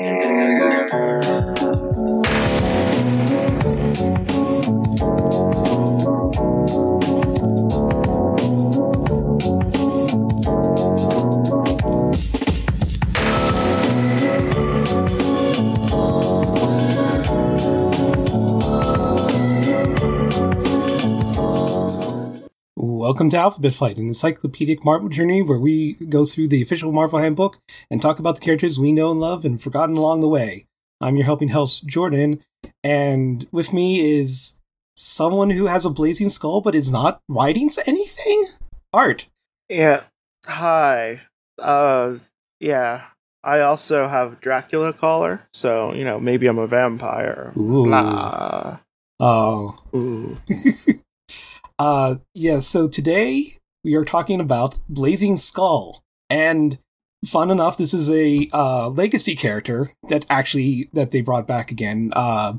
Thank you. Welcome to Alphabet Flight, an encyclopedic Marvel journey where we go through the official Marvel handbook and talk about the characters we know and love and forgotten along the way. I'm your helping host, Jordan, and with me is someone who has a blazing skull but is not writing anything? Art. Yeah. Hi. Uh yeah. I also have Dracula collar, so you know, maybe I'm a vampire. Ooh. Blah. Oh. Ooh. Uh, yeah, so today we are talking about Blazing Skull. And fun enough, this is a uh, legacy character that actually that they brought back again. Uh,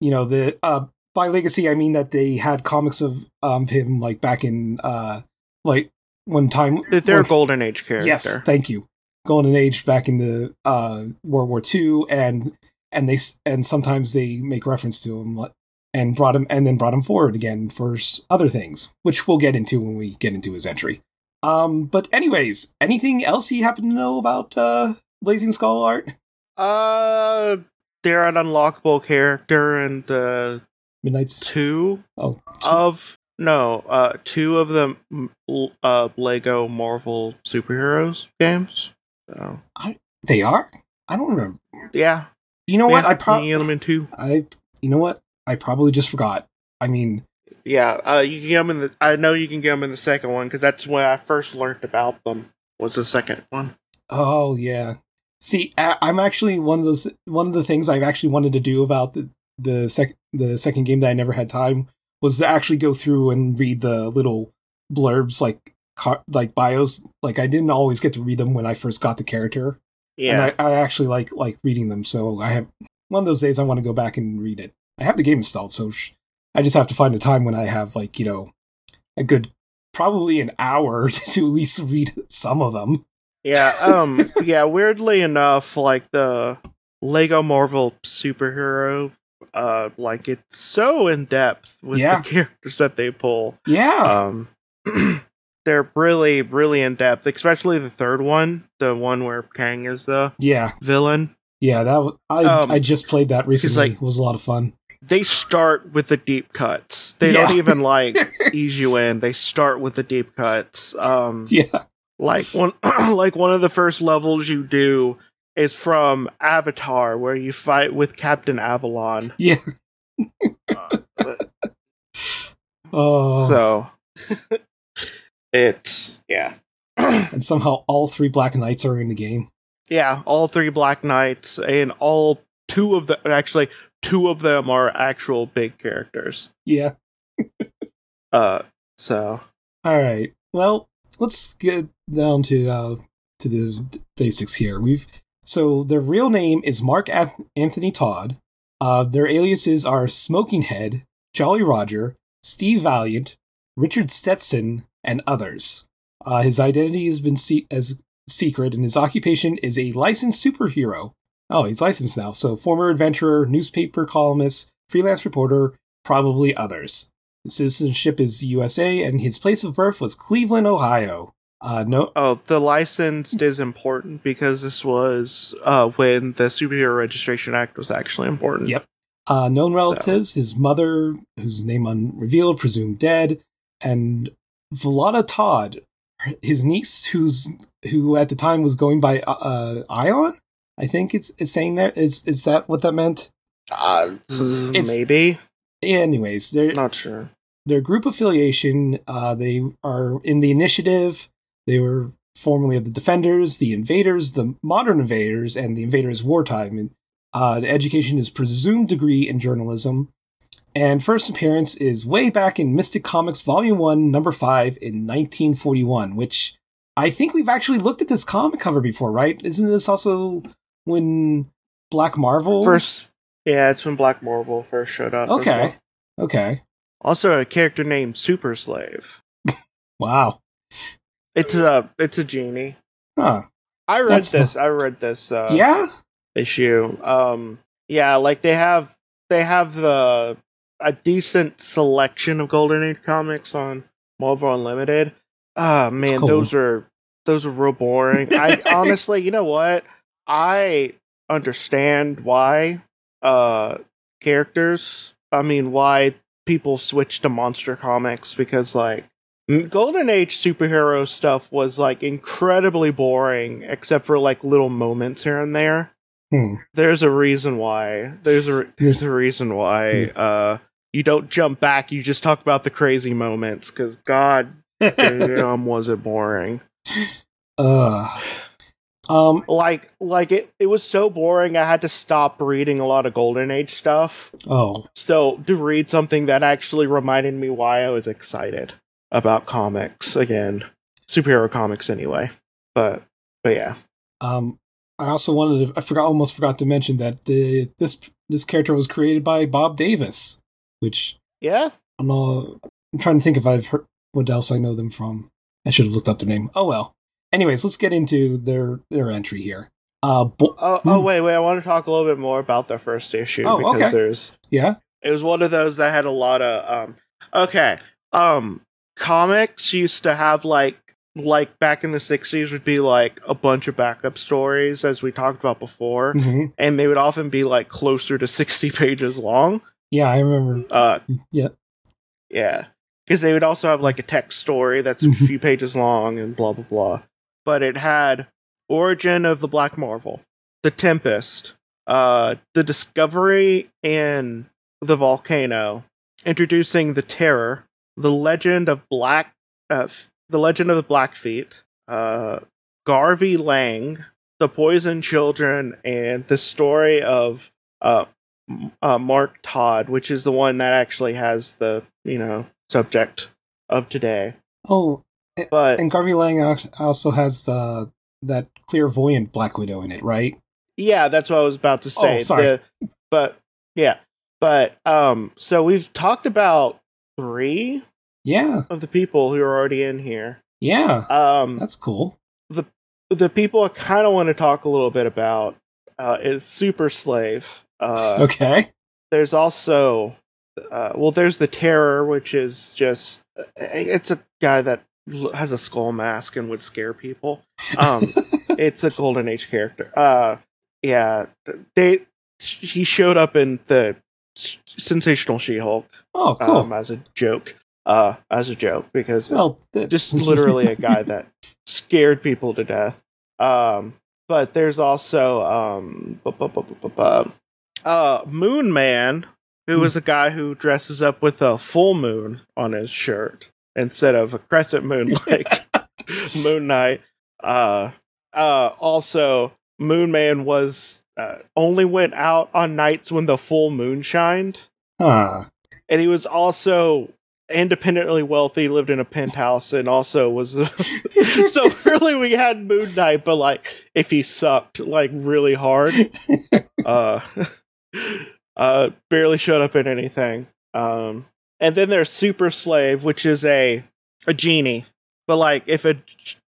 you know, the uh, by legacy I mean that they had comics of um, him like back in uh, like one time. They're a golden age character. Yes, thank you. Golden Age back in the uh, World War II, and and they and sometimes they make reference to him like- and brought him and then brought him forward again for other things, which we'll get into when we get into his entry. Um, but anyways, anything else you happen to know about uh, Blazing Skull art? Uh they're an unlockable character in the Midnight's two oh two- of no, uh two of the uh Lego Marvel superheroes games. So they are. I don't remember. yeah. You know what? I probably Element two. I you know what? I probably just forgot. I mean, Yeah, uh, you can get them in the. I know you can get them in the second one because that's when I first learned about them. Was the second one? Oh yeah. See, I- I'm actually one of those. One of the things I've actually wanted to do about the the sec the second game that I never had time was to actually go through and read the little blurbs like car, like bios. Like I didn't always get to read them when I first got the character, Yeah, and I, I actually like like reading them. So I have one of those days I want to go back and read it. I have the game installed, so sh- I just have to find a time when I have like you know a good probably an hour to at least read some of them. yeah. Um, yeah. Weirdly enough, like the Lego Marvel superhero, uh, like it's so in depth with Yeah. the characters that they pull. Yeah. Um, they're really, really in depth. Especially the third one, the one where Kang is the Yeah, villain. yeah, that w- I Um, I just played that recently. like- it was a lot of fun. They start with the deep cuts. They Yeah. don't even like ease you in. They start with the deep cuts. Um, Yeah, like one, like one of the first levels you do is from Avatar, where you fight with Captain Avalon. yeah. Uh, Oh, so it's yeah, and somehow all three Black Knights are in the game. yeah. All three Black Knights and all two of the actually two of them are actual big characters. Yeah. Uh, so All right. Well, let's get down to uh, to the basics here. We've so their real name is Mark Anth- Anthony Todd. Uh, their aliases are Smoking Head, Jolly Roger, Steve Valiant, Richard Stetson, and others. Uh, his identity has been se- as secret, and his occupation is a licensed superhero. Oh, he's licensed now. So, former adventurer, newspaper columnist, freelance reporter, probably others. His citizenship is USA, and his place of birth was Cleveland, Ohio. Uh, no, Oh, the licensed is important because this was uh, when the Superhero Registration Act was actually important. Yep. Uh, known relatives: his mother, whose name unrevealed, presumed dead, and Vlada Todd, his niece, who's who at the time was going by uh, uh, Ion. I think it's it's saying there is is that what that meant? Uh, It's- maybe. Anyways, they're Not sure. their group affiliation. Uh, they are in the initiative. They were formerly of the Defenders, the Invaders, the Modern Invaders, and the Invaders Wartime. And uh, the education is presumed degree in journalism. And first appearance is way back in Mystic Comics Volume 1, Number 5 in 1941, which I think we've actually looked at this comic cover before, right? Isn't this also when Black Marvel? First, yeah, it's when Black Marvel first showed up. Okay. well. Okay. Also, a character named Super Slave. Wow. It's a it's a genie. Huh. I read That's the- this. I read this. Uh, yeah? issue. Um, yeah, like they have they have the a decent selection of Golden Age comics on Marvel Unlimited. Ah, man, cool. those are those are real boring. I honestly, you know what? I understand why uh characters, I mean why people switch to monster comics because like Golden Age superhero stuff was like incredibly boring except for like little moments here and there. Hmm. There's a reason why. There's a there's a reason why uh you don't jump back, you just talk about the crazy moments cuz god damn was it boring. uh, um, Like like it it was so boring I had to stop reading a lot of Golden Age stuff. oh, So to read something that actually reminded me why I was excited about comics again, superhero comics anyway. But but yeah, um, I also wanted to, I forgot, almost forgot to mention that the, this, this character was created by Bob Davis, which yeah. I'm not, I'm trying to think if I've heard what else I know them from. I should have looked up their name. Oh well. Anyways, let's get into their, their entry here. Uh, bo- Oh oh wait wait, I want to talk a little bit more about the first issue Oh, because okay. there's yeah, it was one of those that had a lot of um okay um comics used to have like like back in the 60s would be like a bunch of backup stories as we talked about before hmm and they would often be like closer to 60 pages long yeah, I remember. uh Yeah. yeah because they would also have like a text story that's a Mhm. few pages long and blah blah blah but it had origin of the black marvel the tempest uh the discovery and the volcano introducing the terror the legend of black uh, the legend of the blackfeet uh garvey lang the poison children and the story of uh, uh mark todd which is the one that actually has the you know subject of today. Oh, but and Garvey Lang also has the that clairvoyant Black Widow in it, right? Yeah, that's what I was about to say. Oh, sorry. The- but yeah, but um, so we've talked about three Yeah, of the people who are already in here. yeah, Um, that's cool. the the people I kind of want to talk a little bit about uh, is Super Slave. Uh, okay. There's also, uh, well, there's the Terror, which is just it's a guy that has a skull mask and would scare people. Um, it's a golden age character. Uh yeah they he showed up in the sensational she-hulk oh, cool. um, as a joke. Uh as a joke because well, that's just literally a guy that scared people to death. Um but there's also um bu- bu- bu- uh moon man who who is a guy who dresses up with a full moon on his shirt instead of a crescent moon like moon knight uh uh also moon man was uh, only went out on nights when the full moon shined. Huh. and he was also independently wealthy lived in a penthouse and also was so really we had moon knight but like if he sucked like really hard uh uh barely showed up in anything. Um and then there's super slave which is a a genie but like if a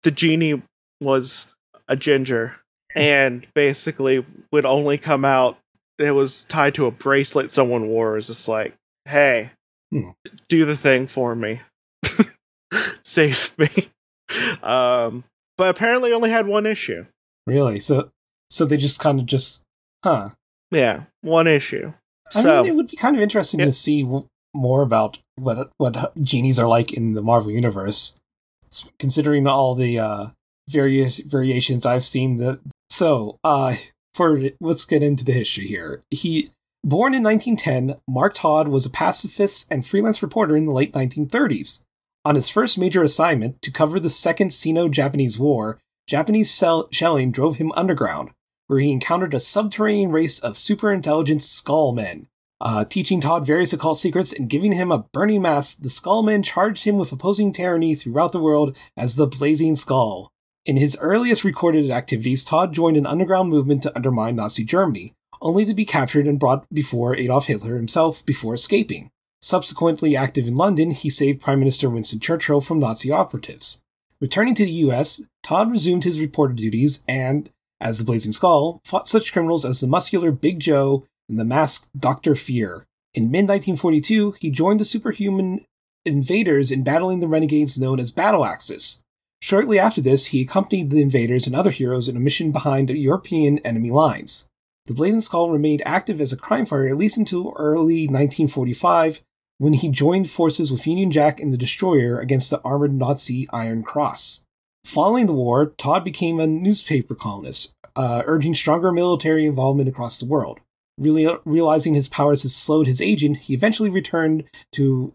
the genie was a ginger and basically would only come out it was tied to a bracelet someone wore it's just like hey Hmm. do the thing for me save me um but apparently only had one issue Really? So, so they just kind of just, huh? yeah one issue I so mean, it would be kind of interesting Yep. to see more about what what genies are like in the Marvel universe, considering all the uh, various variations I've seen. The so uh, for let's get into the history here. He born in 1910, Mark Todd was a pacifist and freelance reporter in the late 1930s. On his first major assignment to cover the Second Sino-Japanese War, Japanese shelling drove him underground where he encountered a subterranean race of superintelligent Skullmen. Uh, teaching Todd various occult secrets and giving him a burning mask, the Skullmen charged him with opposing tyranny throughout the world as the Blazing Skull. In his earliest recorded activities, Todd joined an underground movement to undermine Nazi Germany, only to be captured and brought before Adolf Hitler himself before escaping. Subsequently active in London, he saved Prime Minister Winston Churchill from Nazi operatives. Returning to the US, Todd resumed his reporter duties and as the Blazing Skull, fought such criminals as the muscular Big Joe the masked Dr. Fear. In mid 1942, he joined the superhuman invaders in battling the renegades known as Battle Axis. Shortly after this, he accompanied the invaders and other heroes in a mission behind European enemy lines. The Blazing Skull remained active as a crime fighter at least until early 1945, when he joined forces with Union Jack and the Destroyer against the armored Nazi Iron Cross. Following the war, Todd became a newspaper columnist, uh, urging stronger military involvement across the world. Really, realizing his powers had slowed his aging, he eventually returned to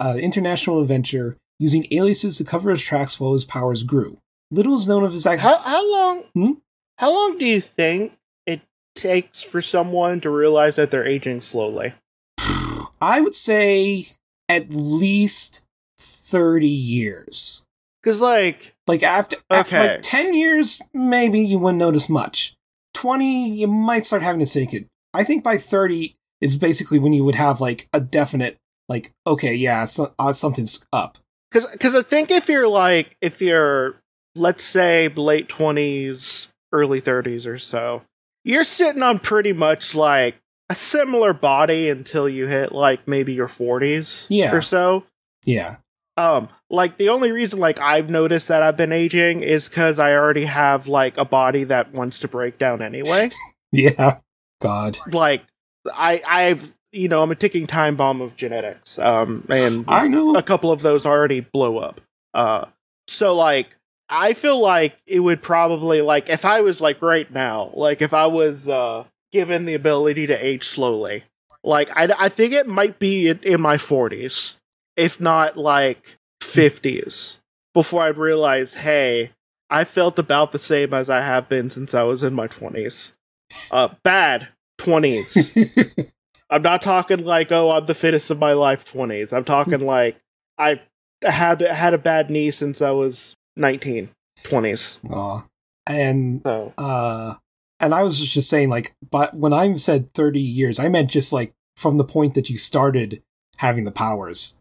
uh, international adventure using aliases to cover his tracks while his powers grew. Little is known of his act- How how long? Hmm? How long do you think it takes for someone to realize that they're aging slowly? I would say at least 30 years. Because like Like after Okay. like 10 years, maybe you wouldn't notice much. 20, you might start having to think it. I think by 30 is basically when you would have like a definite, like, okay, yeah, so, uh, something's up. Because I think if you're like, if you're, let's say, late 20s, early 30s or so, you're sitting on pretty much like a similar body until you hit like maybe your 40s Yeah. or so. Yeah. Um, like the only reason like I've noticed that I've been aging is because I already have like a body that wants to break down anyway. Yeah. God. like I I've you know I'm a ticking time bomb of genetics. Um, and I know. a couple of those already blow up. Uh, so like I feel like it would probably like if I was like right now, like if I was uh given the ability to age slowly, like I I think it might be in, in my 40s, if not like 50s, before I'd realize, hey, I felt about the same as I have been since I was in my 20s. Uh, bad 20s. I'm not talking like, oh, I'm the fittest of my life 20s. I'm talking like I had had a bad knee since I was 19, 20s. Aw. And So uh and I was just saying like but when I said 30 years, I meant just like from the point that you started having the powers.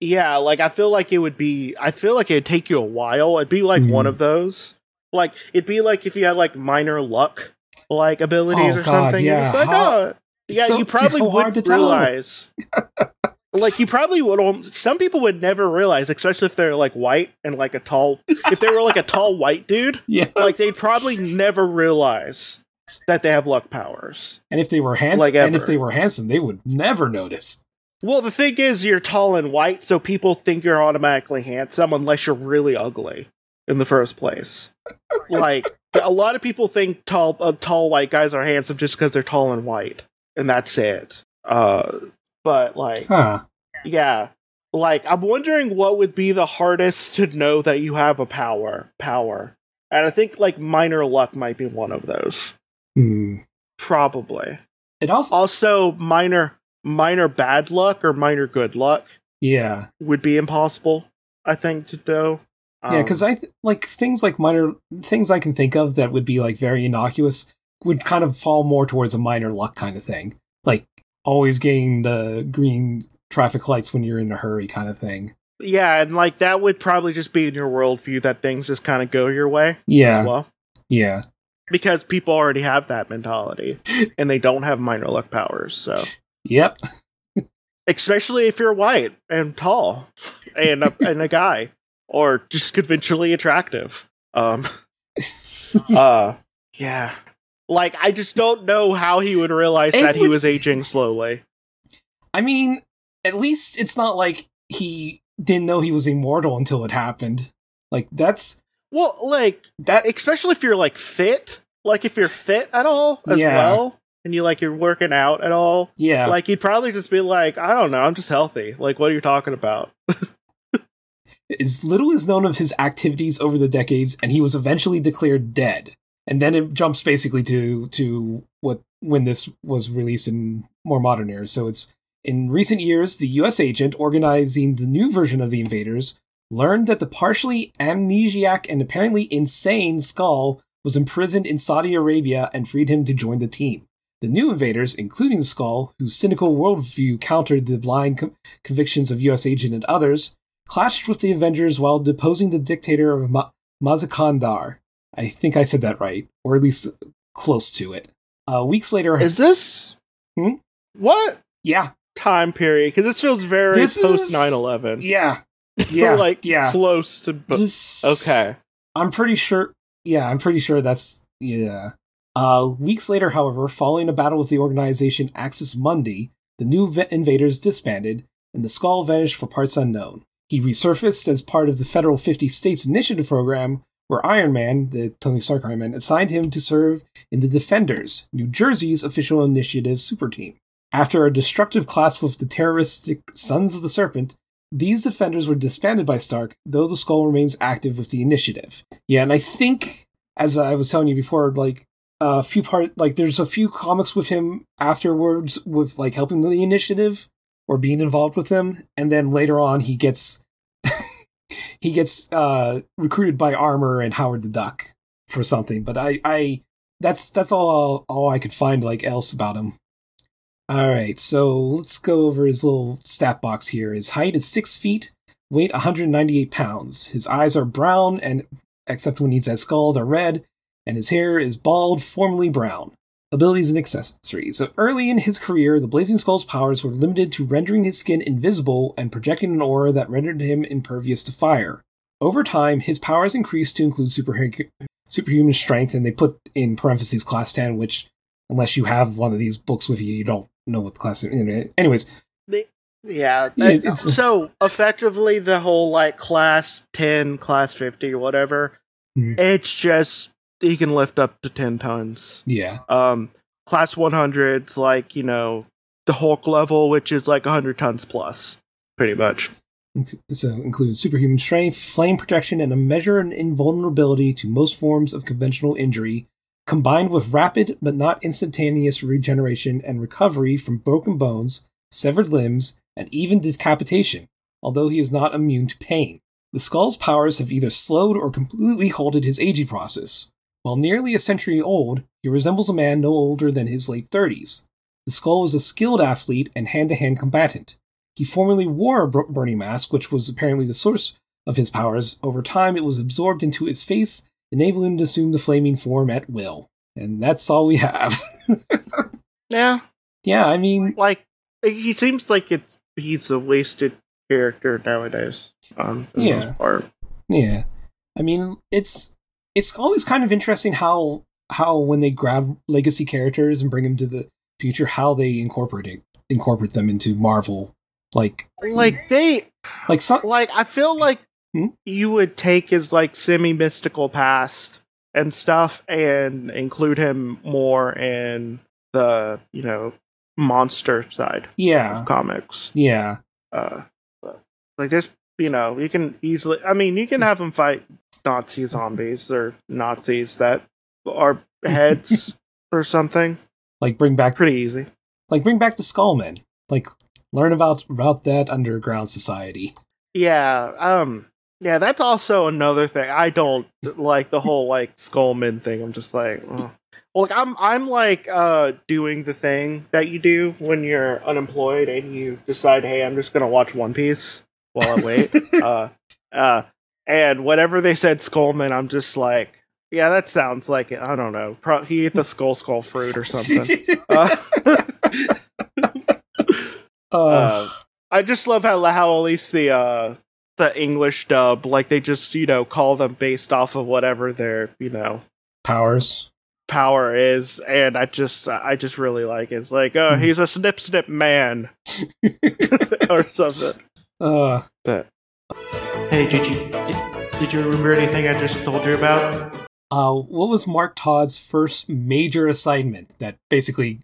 yeah, like I feel like it would be. I feel like it'd take you a while. It'd be like one Mhm. of those. Like it'd be like if you had like minor luck, like abilities Oh, or God, something. yeah. Like, How- oh, yeah, so- you probably so would realize. like you probably would. Some people would never realize, especially if they're like white and like a tall. if they were like a tall white dude, Yeah. like they'd probably never realize that they have luck powers. And if they were handsome Like and if they were handsome, they would never notice. Well, the thing is, you're tall and white, so people think you're automatically handsome unless you're really ugly in the first place. like a lot of people think tall, uh, tall white guys are handsome just because they're tall and white, and that's it. Uh, but like, Huh. yeah, like I'm wondering what would be the hardest to know that you have a power. Power, and I think like minor luck might be one of those. Hmm. Probably. It also Also, minor minor bad luck or minor good luck yeah. would be impossible. I think to know. Yeah, Um, because I th- like things like minor things I can think of that would be like very innocuous would kind of fall more towards a minor luck kind of thing, like always getting the green traffic lights when you're in a hurry kind of thing. yeah, and like that would probably just be in your worldview that things just kind of go your way Yeah, well, yeah, because people already have that mentality and they don't have minor luck powers. So, yep. especially if you're white and tall and a, and a guy or just conventionally attractive. Um, uh, yeah. Like I just don't know how he would realize It that he was aging slowly. I mean, at least it's not like he didn't know he was immortal until it happened. Like that's Well, like that. especially if you're like fit like if you're fit at all as Yeah. well and you like you're working out at all Yeah, like you'd probably just be like i don't know i'm just healthy like what are you talking about as little is known of his activities over the decades, and he was eventually declared dead. And then it jumps basically to to what when this was released in more modern eras. So it's in recent years, the U.S. agent organizing the new version of the Invaders learned that the partially amnesiac and apparently insane Skull was imprisoned in Saudi Arabia and freed him to join the team. The new invaders, including Skull, whose cynical worldview countered the blind con- convictions of U.S. agent and others, clashed with the Avengers while deposing the dictator of Ma- Mazikhandar. I think I said that right, or at least close to it. Uh, weeks later, Is this Hmm? what yeah, time period? Because this feels very This post is- 9/11. yeah, yeah, like yeah. close to. bo- This- okay. I'm pretty sure. Yeah, I'm pretty sure that's yeah. Uh, weeks later, however, following a battle with the organization Axis Mundi, the new v- invaders disbanded, and the Skull vanished for parts unknown. He resurfaced as part of the Federal 50 States Initiative program, where Iron Man, the Tony Stark Iron Man, assigned him to serve in the Defenders, New Jersey's official initiative super team. After a destructive clash with the terroristic Sons of the Serpent, these defenders were disbanded by Stark, though the Skull remains active with the initiative. Yeah, and I think, as I was telling you before, like a few part, like there's a few comics with him afterwards, with like helping the initiative or being involved with them, and then later on he gets he gets uh recruited by Armor and Howard the Duck for something. But I, I that's that's all all I could find like else about him. All right, so let's go over his little stat box here. His height is six feet, weight 198 pounds. His eyes are brown, and except when he's at skull, they're red, and his hair is bald, formerly brown. Abilities and accessories. So early in his career, the Blazing Skull's powers were limited to rendering his skin invisible and projecting an aura that rendered him impervious to fire. Over time, his powers increased to include superhu- superhuman strength, and they put in parentheses class 10, which, unless you have one of these books with you, you don't know what class. Anyways, Yeah. It's- it's- so effectively, the whole like class 10, class 50, or whatever, Mhm. it's just he can lift up to 10 tons. yeah. Um, class 100's like, you know, the Hulk level, which is like 100 tons plus, pretty much. So includes superhuman strength, flame protection, and a measure in invulnerability to most forms of conventional injury, combined with rapid but not instantaneous regeneration and recovery from broken bones, severed limbs, and even decapitation, although he is not immune to pain. The skull's powers have either slowed or completely halted his aging process. While nearly a century old, he resembles a man no older than his late 30s. The skull is a skilled athlete and hand to hand combatant. He formerly wore a burning mask, which was apparently the source of his powers. Over time, it was absorbed into his face, enabling him to assume the flaming form at will. And that's all we have. Yeah. yeah, I mean, Like, he seems like it's he's a wasted character nowadays. Um, for the Yeah. most part. yeah. I mean, it's it's always kind of interesting how how when they grab legacy characters and bring them to the future, how they incorporate it, incorporate them into Marvel. Like, Like, they, like some, like I feel like Hmm? you would take his like semi mystical past and stuff and include him more in the you know monster side yeah, of comics. yeah, Uh, like this, you know, you can easily. I mean, you can have him fight Nazi zombies or Nazis that are heads or something. like bring back Pretty easy. like bring back the Skullmen. Like learn about about that underground society. Yeah. Um. Yeah, that's also another thing. I don't like the whole like Skullman thing. I'm just like, oh. well, like I'm I'm like uh doing the thing that you do when you're unemployed and you decide, hey, I'm just gonna watch One Piece while I wait. uh, uh, and whatever they said Skullman, I'm just like, yeah, that sounds like it. I don't know. Pro- he ate the skull skull fruit or something. uh, Uh, I just love how how at least the uh the English dub like they just you know call them based off of whatever their you know powers. power is, and I just I just really like it. It's like oh Mhm. he's a snip snip man or something. Uh, But hey, did you did, did you remember anything I just told you about? uh, what was Mark Todd's first major assignment that basically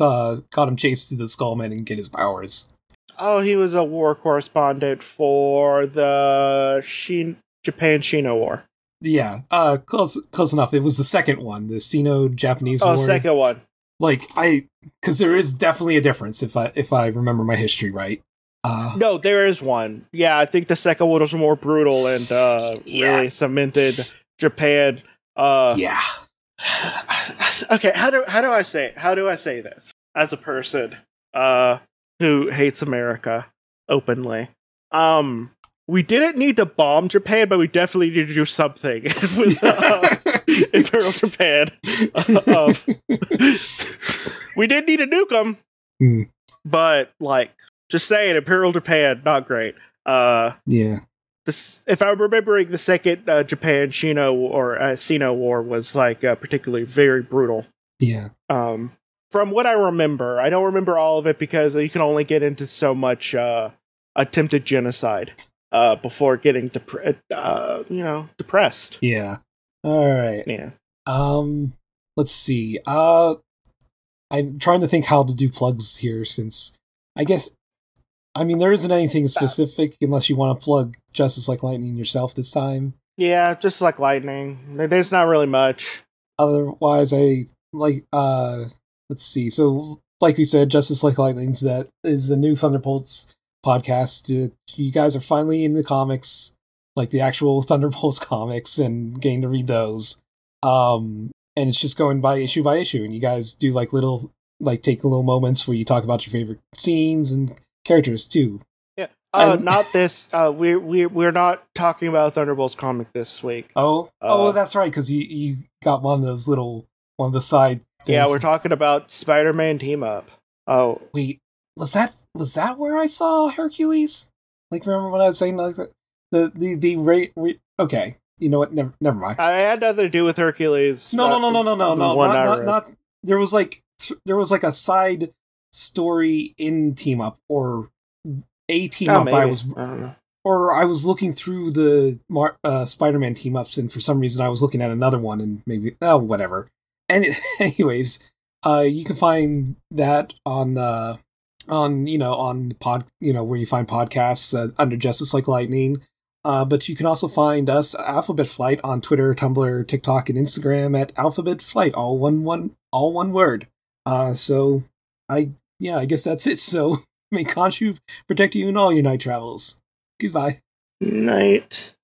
uh, got him chased to the Skullmen and get his powers? Oh, he was a war correspondent for the Shin- Japan Shino War. Yeah, uh, close close enough. It was the second one, the Sino-Japanese Oh, War. second one. Like I, because there is definitely a difference if I if I remember my history right. Uh, No, there is one. Yeah, I think the second one was more brutal and uh, Yeah. really cemented Japan. Uh, yeah, okay, how do how do I say how do I say this as a person uh, who hates America openly? Um, we didn't need to bomb Japan, but we definitely need to do something. with, uh, Imperial Japan. Um, we did need to nuke them, Hmm. but like, just saying, Imperial Japan, not great. Uh, yeah. this, if I'm remembering, the second uh, Japan Shino or uh, Sino War was like uh, particularly very brutal. Yeah. Um, from what I remember, I don't remember all of it because you can only get into so much uh, attempted genocide uh, before getting depre- uh, you know depressed. Yeah. All right. Yeah. Um, let's see. Uh, I'm trying to think how to do plugs here since I guess, I mean, there isn't anything specific unless you want to plug Justice Like Lightning yourself this time. Yeah, just like lightning. There's not really much. Otherwise, I like, uh, let's see. So, like we said, Justice Like Lightning's that is the new Thunderbolts podcast. Uh, you guys are finally in the comics, like the actual Thunderbolts comics, and getting to read those. Um, and it's just going by issue by issue, and you guys do like little, like take little moments where you talk about your favorite scenes and characters too. Yeah. Uh, not this. Uh, we we we're not talking about Thunderbolts comic this week. Oh, Uh, oh, that's right, because you you got one of those little one of the side. Yeah, we're talking about Spider-Man team up. Oh, Wait, was that was that where I saw Hercules? Like, remember what I was saying? Like the the the, rate. Re- okay, you know what? Never never mind. I had nothing to do with Hercules. No, no, no, no, no, no, no. Not, not, not. There was like th- there was like a side story in Team Up or a Team Oh, Up. I was I or I was looking through the Mar- uh, Spider-Man team ups, and for some reason I was looking at another one, and maybe oh whatever. And anyways, uh, you can find that on uh, on you know on pod you know where you find podcasts uh, under Justice Like Lightning. Uh, but you can also find us Alphabet Flight on Twitter, Tumblr, TikTok, and Instagram at Alphabet Flight, all one one all one word. Uh, so I yeah I guess that's it. So may Khonshu protect you in all your night travels. Goodbye. Night.